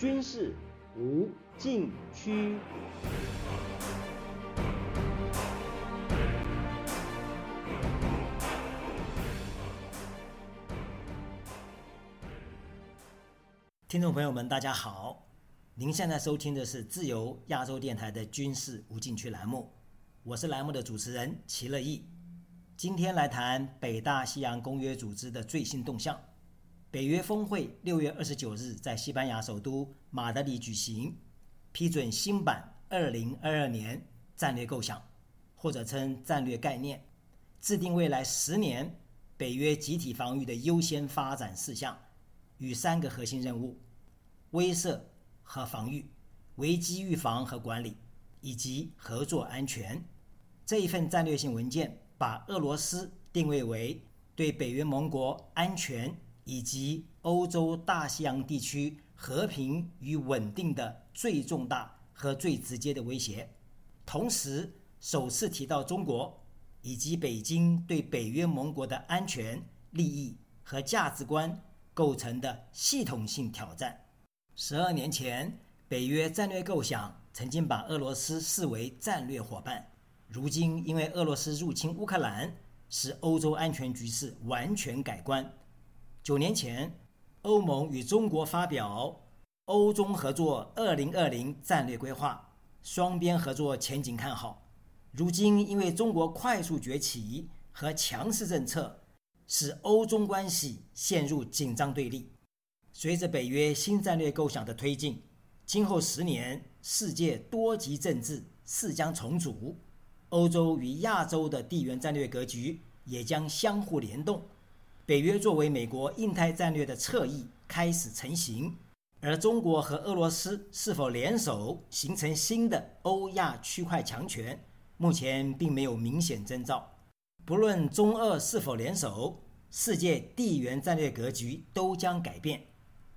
军事无禁区。听众朋友们，大家好！您现在收听的是自由亚洲电台的军事无禁区栏目，我是栏目的主持人齐乐意。今天来谈北大西洋公约组织的最新动向。北约峰会六月二十九日在西班牙首都马德里举行，批准新版二零二二年战略构想，或者称战略概念，制定未来十年北约集体防御的优先发展事项与三个核心任务：威慑和防御、危机预防和管理，以及合作安全。这一份战略性文件把俄罗斯定位为对北约盟国安全。以及欧洲大西洋地区和平与稳定的最重大和最直接的威胁，同时首次提到中国以及北京对北约盟国的安全利益和价值观构成的系统性挑战。十二年前，北约战略构想曾经把俄罗斯视为战略伙伴，如今因为俄罗斯入侵乌克兰，使欧洲安全局势完全改观。九年前，欧盟与中国发表《欧中合作二零二零战略规划》，双边合作前景看好。如今，因为中国快速崛起和强势政策，使欧中关系陷入紧张对立。随着北约新战略构想的推进，今后十年世界多极政治势将重组，欧洲与亚洲的地缘战略格局也将相互联动。北约作为美国印太战略的侧翼开始成型，而中国和俄罗斯是否联手形成新的欧亚区块强权，目前并没有明显征兆。不论中俄是否联手，世界地缘战略格局都将改变。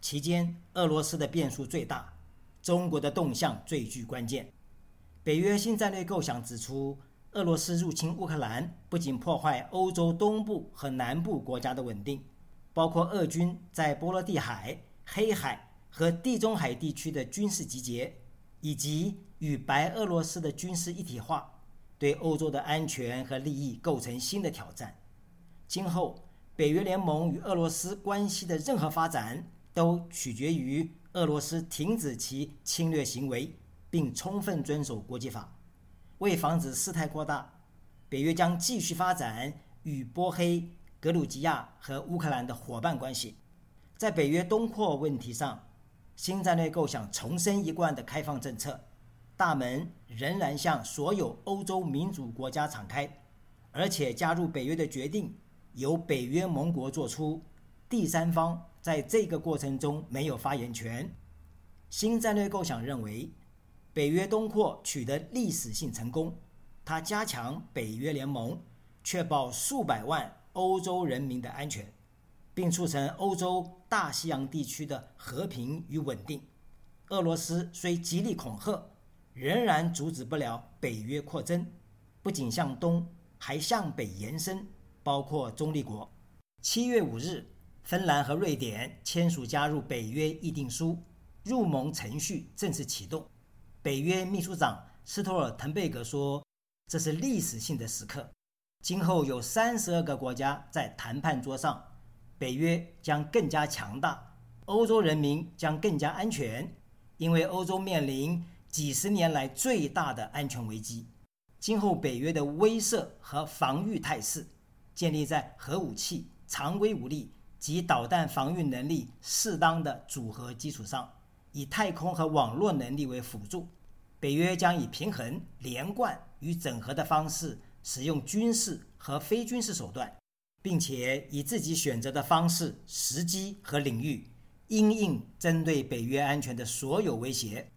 期间，俄罗斯的变数最大，中国的动向最具关键。北约新战略构想指出。俄罗斯入侵乌克兰，不仅破坏欧洲东部和南部国家的稳定，包括俄军在波罗的海、黑海和地中海地区的军事集结，以及与白俄罗斯的军事一体化，对欧洲的安全和利益构成新的挑战。今后，北约联盟与俄罗斯关系的任何发展，都取决于俄罗斯停止其侵略行为，并充分遵守国际法。为防止事态扩大，北约将继续发展与波黑、格鲁吉亚和乌克兰的伙伴关系。在北约东扩问题上，新战略构想重申一贯的开放政策，大门仍然向所有欧洲民主国家敞开，而且加入北约的决定由北约盟国作出，第三方在这个过程中没有发言权。新战略构想认为。北约东扩取得历史性成功，它加强北约联盟，确保数百万欧洲人民的安全，并促成欧洲大西洋地区的和平与稳定。俄罗斯虽极力恐吓，仍然阻止不了北约扩增，不仅向东，还向北延伸，包括中立国。七月五日，芬兰和瑞典签署加入北约议定书，入盟程序正式启动。北约秘书长斯托尔滕贝格说：“这是历史性的时刻，今后有三十二个国家在谈判桌上，北约将更加强大，欧洲人民将更加安全，因为欧洲面临几十年来最大的安全危机。今后北约的威慑和防御态势建立在核武器、常规武力及导弹防御能力适当的组合基础上。”以太空和网络能力为辅助，北约将以平衡、连贯与整合的方式使用军事和非军事手段，并且以自己选择的方式、时机和领域，因应针对北约安全的所有威胁。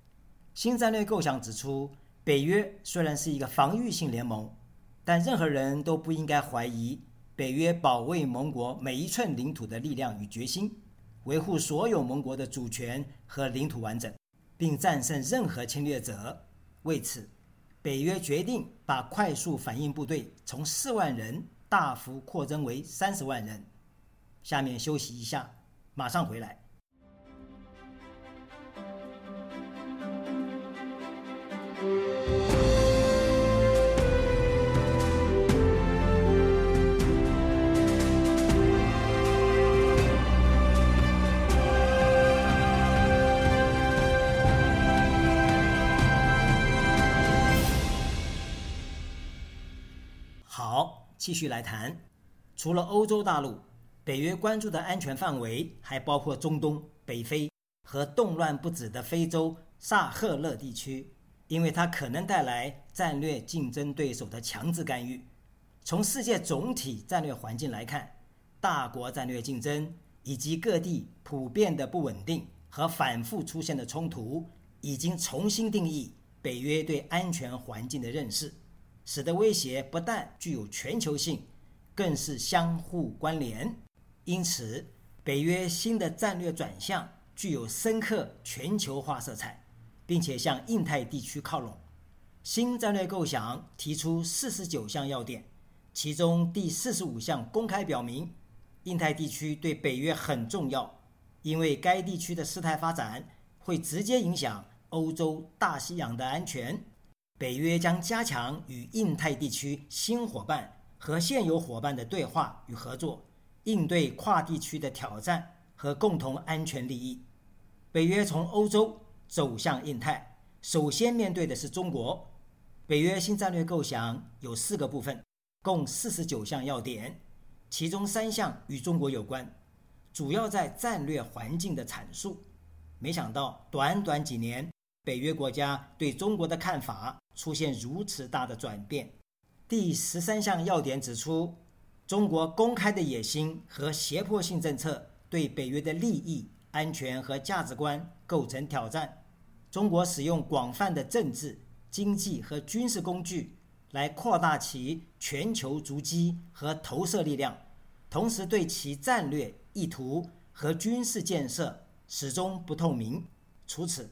新战略构想指出，北约虽然是一个防御性联盟，但任何人都不应该怀疑北约保卫盟国每一寸领土的力量与决心。维护所有盟国的主权和领土完整，并战胜任何侵略者。为此，北约决定把快速反应部队从四万人大幅扩增为三十万人。下面休息一下，马上回来。继续来谈。除了欧洲大陆，北约关注的安全范围还包括中东、北非和动乱不止的非洲萨赫勒地区，因为它可能带来战略竞争对手的强制干预。从世界总体战略环境来看，大国战略竞争以及各地普遍的不稳定和反复出现的冲突，已经重新定义北约对安全环境的认识。使得威胁不但具有全球性，更是相互关联。因此，北约新的战略转向具有深刻全球化色彩，并且向印太地区靠拢。新战略构想提出四十九项要点，其中第四十五项公开表明，印太地区对北约很重要，因为该地区的事态发展会直接影响欧洲大西洋的安全。北约将加强与印太地区新伙伴和现有伙伴的对话与合作，应对跨地区的挑战和共同安全利益。北约从欧洲走向印太，首先面对的是中国。北约新战略构想有四个部分，共四十九项要点，其中三项与中国有关，主要在战略环境的阐述。没想到，短短几年。北约国家对中国的看法出现如此大的转变。第十三项要点指出，中国公开的野心和胁迫性政策对北约的利益、安全和价值观构成挑战。中国使用广泛的政治、经济和军事工具来扩大其全球足迹和投射力量，同时对其战略意图和军事建设始终不透明。除此，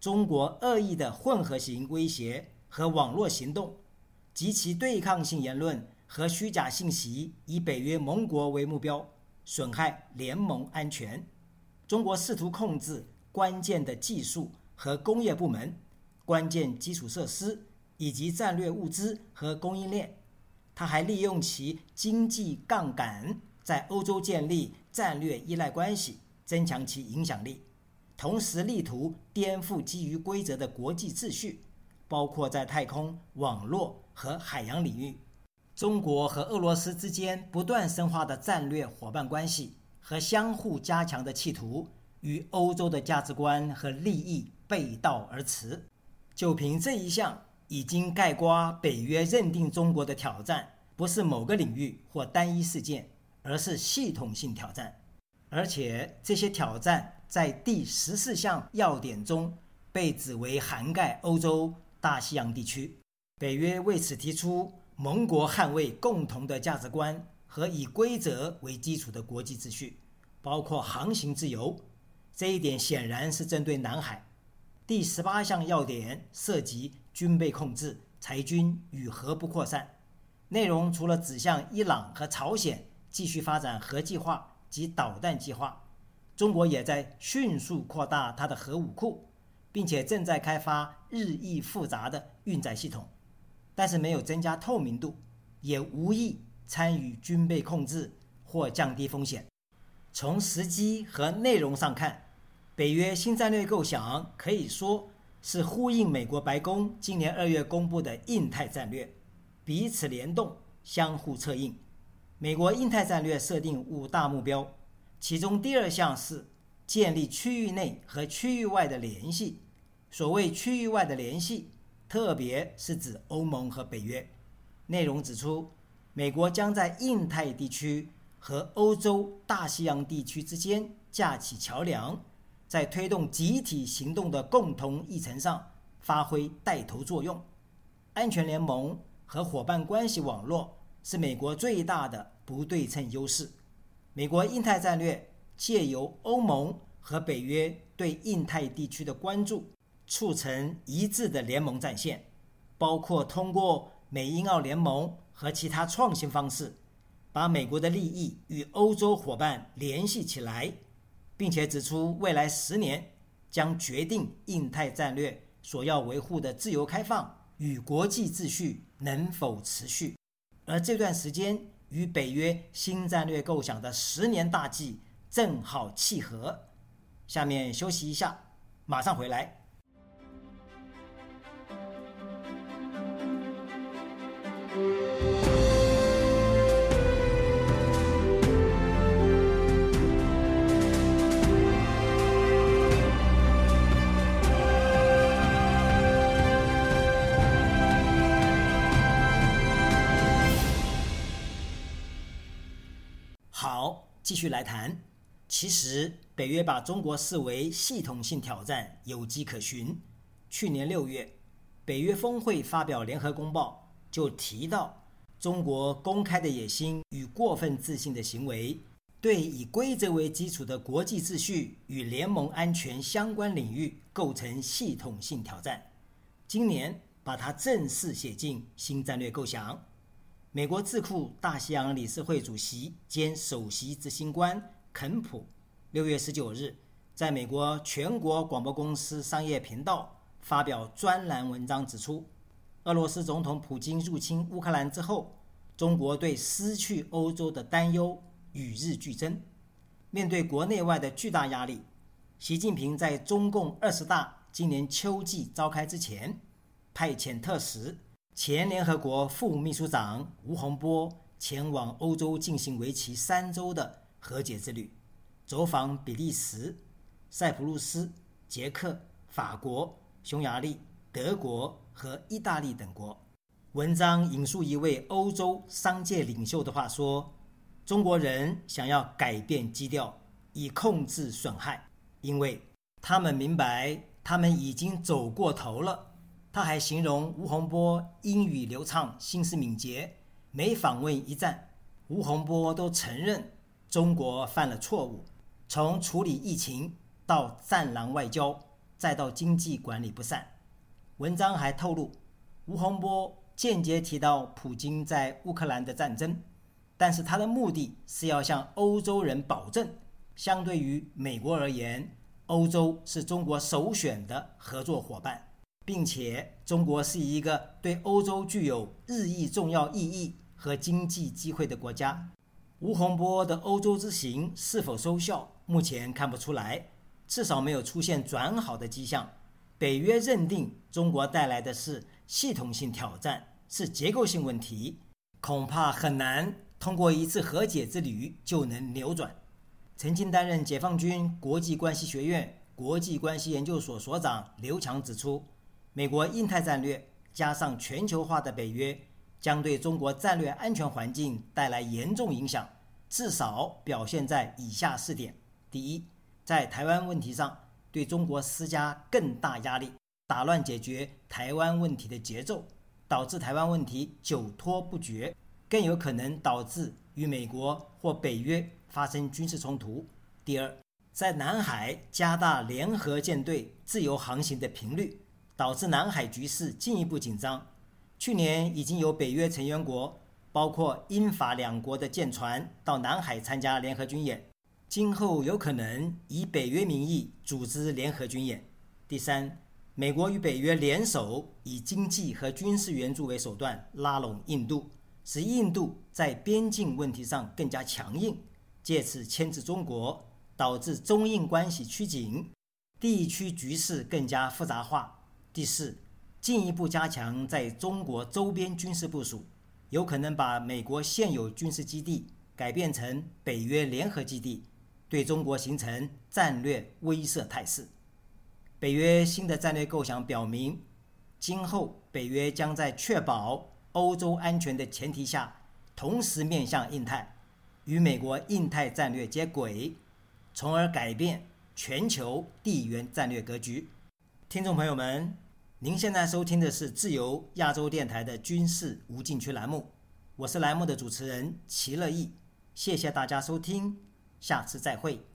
中国恶意的混合型威胁和网络行动，及其对抗性言论和虚假信息，以北约盟国为目标，损害联盟安全。中国试图控制关键的技术和工业部门、关键基础设施以及战略物资和供应链。他还利用其经济杠杆，在欧洲建立战略依赖关系，增强其影响力。同时，力图颠覆基于规则的国际秩序，包括在太空、网络和海洋领域。中国和俄罗斯之间不断深化的战略伙伴关系和相互加强的企图，与欧洲的价值观和利益背道而驰。就凭这一项，已经盖刮北约认定中国的挑战不是某个领域或单一事件，而是系统性挑战。而且，这些挑战。在第十四项要点中，被指为涵盖欧洲大西洋地区。北约为此提出盟国捍卫共同的价值观和以规则为基础的国际秩序，包括航行自由。这一点显然是针对南海。第十八项要点涉及军备控制、裁军与核不扩散，内容除了指向伊朗和朝鲜继续发展核计划及导弹计划。中国也在迅速扩大它的核武库，并且正在开发日益复杂的运载系统，但是没有增加透明度，也无意参与军备控制或降低风险。从时机和内容上看，北约新战略构想可以说是呼应美国白宫今年二月公布的印太战略，彼此联动，相互策应。美国印太战略设定五大目标。其中第二项是建立区域内和区域外的联系。所谓区域外的联系，特别是指欧盟和北约。内容指出，美国将在印太地区和欧洲大西洋地区之间架起桥梁，在推动集体行动的共同议程上发挥带头作用。安全联盟和伙伴关系网络是美国最大的不对称优势。美国印太战略借由欧盟和北约对印太地区的关注，促成一致的联盟战线，包括通过美英澳联盟和其他创新方式，把美国的利益与欧洲伙伴联系起来，并且指出未来十年将决定印太战略所要维护的自由开放与国际秩序能否持续，而这段时间。与北约新战略构想的十年大计正好契合。下面休息一下，马上回来。好继续来谈。其实，北约把中国视为系统性挑战，有迹可循。去年六月，北约峰会发表联合公报，就提到中国公开的野心与过分自信的行为。对以规则为基础的国际秩序与联盟安全相关领域构成系统性挑战。今年把它正式写进新战略构想。美国智库大西洋理事会主席兼首席执行官肯普六月十九日在美国全国广播公司商业频道发表专栏文章，指出，俄罗斯总统普京入侵乌克兰之后，中国对失去欧洲的担忧。与日俱增，面对国内外的巨大压力，习近平在中共二十大今年秋季召开之前，派遣特使、前联合国副秘书长吴洪波前往欧洲进行为期三周的和解之旅，走访比利时、塞浦路斯、捷克、法国、匈牙利、德国和意大利等国。文章引述一位欧洲商界领袖的话说。中国人想要改变基调，以控制损害，因为他们明白他们已经走过头了。他还形容吴洪波英语流畅、心思敏捷，每访问一站，吴洪波都承认中国犯了错误，从处理疫情到战狼外交，再到经济管理不善。文章还透露，吴洪波间接提到普京在乌克兰的战争。但是他的目的是要向欧洲人保证，相对于美国而言，欧洲是中国首选的合作伙伴，并且中国是一个对欧洲具有日益重要意义和经济机会的国家。吴洪波的欧洲之行是否收效，目前看不出来，至少没有出现转好的迹象。北约认定中国带来的是系统性挑战，是结构性问题，恐怕很难。通过一次和解之旅就能扭转。曾经担任解放军国际关系学院国际关系研究所所长刘强指出，美国印太战略加上全球化的北约，将对中国战略安全环境带来严重影响。至少表现在以下四点：第一，在台湾问题上对中国施加更大压力，打乱解决台湾问题的节奏，导致台湾问题久拖不决。更有可能导致与美国或北约发生军事冲突。第二，在南海加大联合舰队自由航行的频率，导致南海局势进一步紧张。去年已经有北约成员国，包括英法两国的舰船到南海参加联合军演，今后有可能以北约名义组织联合军演。第三，美国与北约联手，以经济和军事援助为手段拉拢印度。使印度在边境问题上更加强硬，借此牵制中国，导致中印关系趋紧，地区局势更加复杂化。第四，进一步加强在中国周边军事部署，有可能把美国现有军事基地改变成北约联合基地，对中国形成战略威慑态势。北约新的战略构想表明，今后北约将在确保。欧洲安全的前提下，同时面向印太，与美国印太战略接轨，从而改变全球地缘战略格局。听众朋友们，您现在收听的是自由亚洲电台的军事无禁区栏目，我是栏目的主持人齐乐意，谢谢大家收听，下次再会。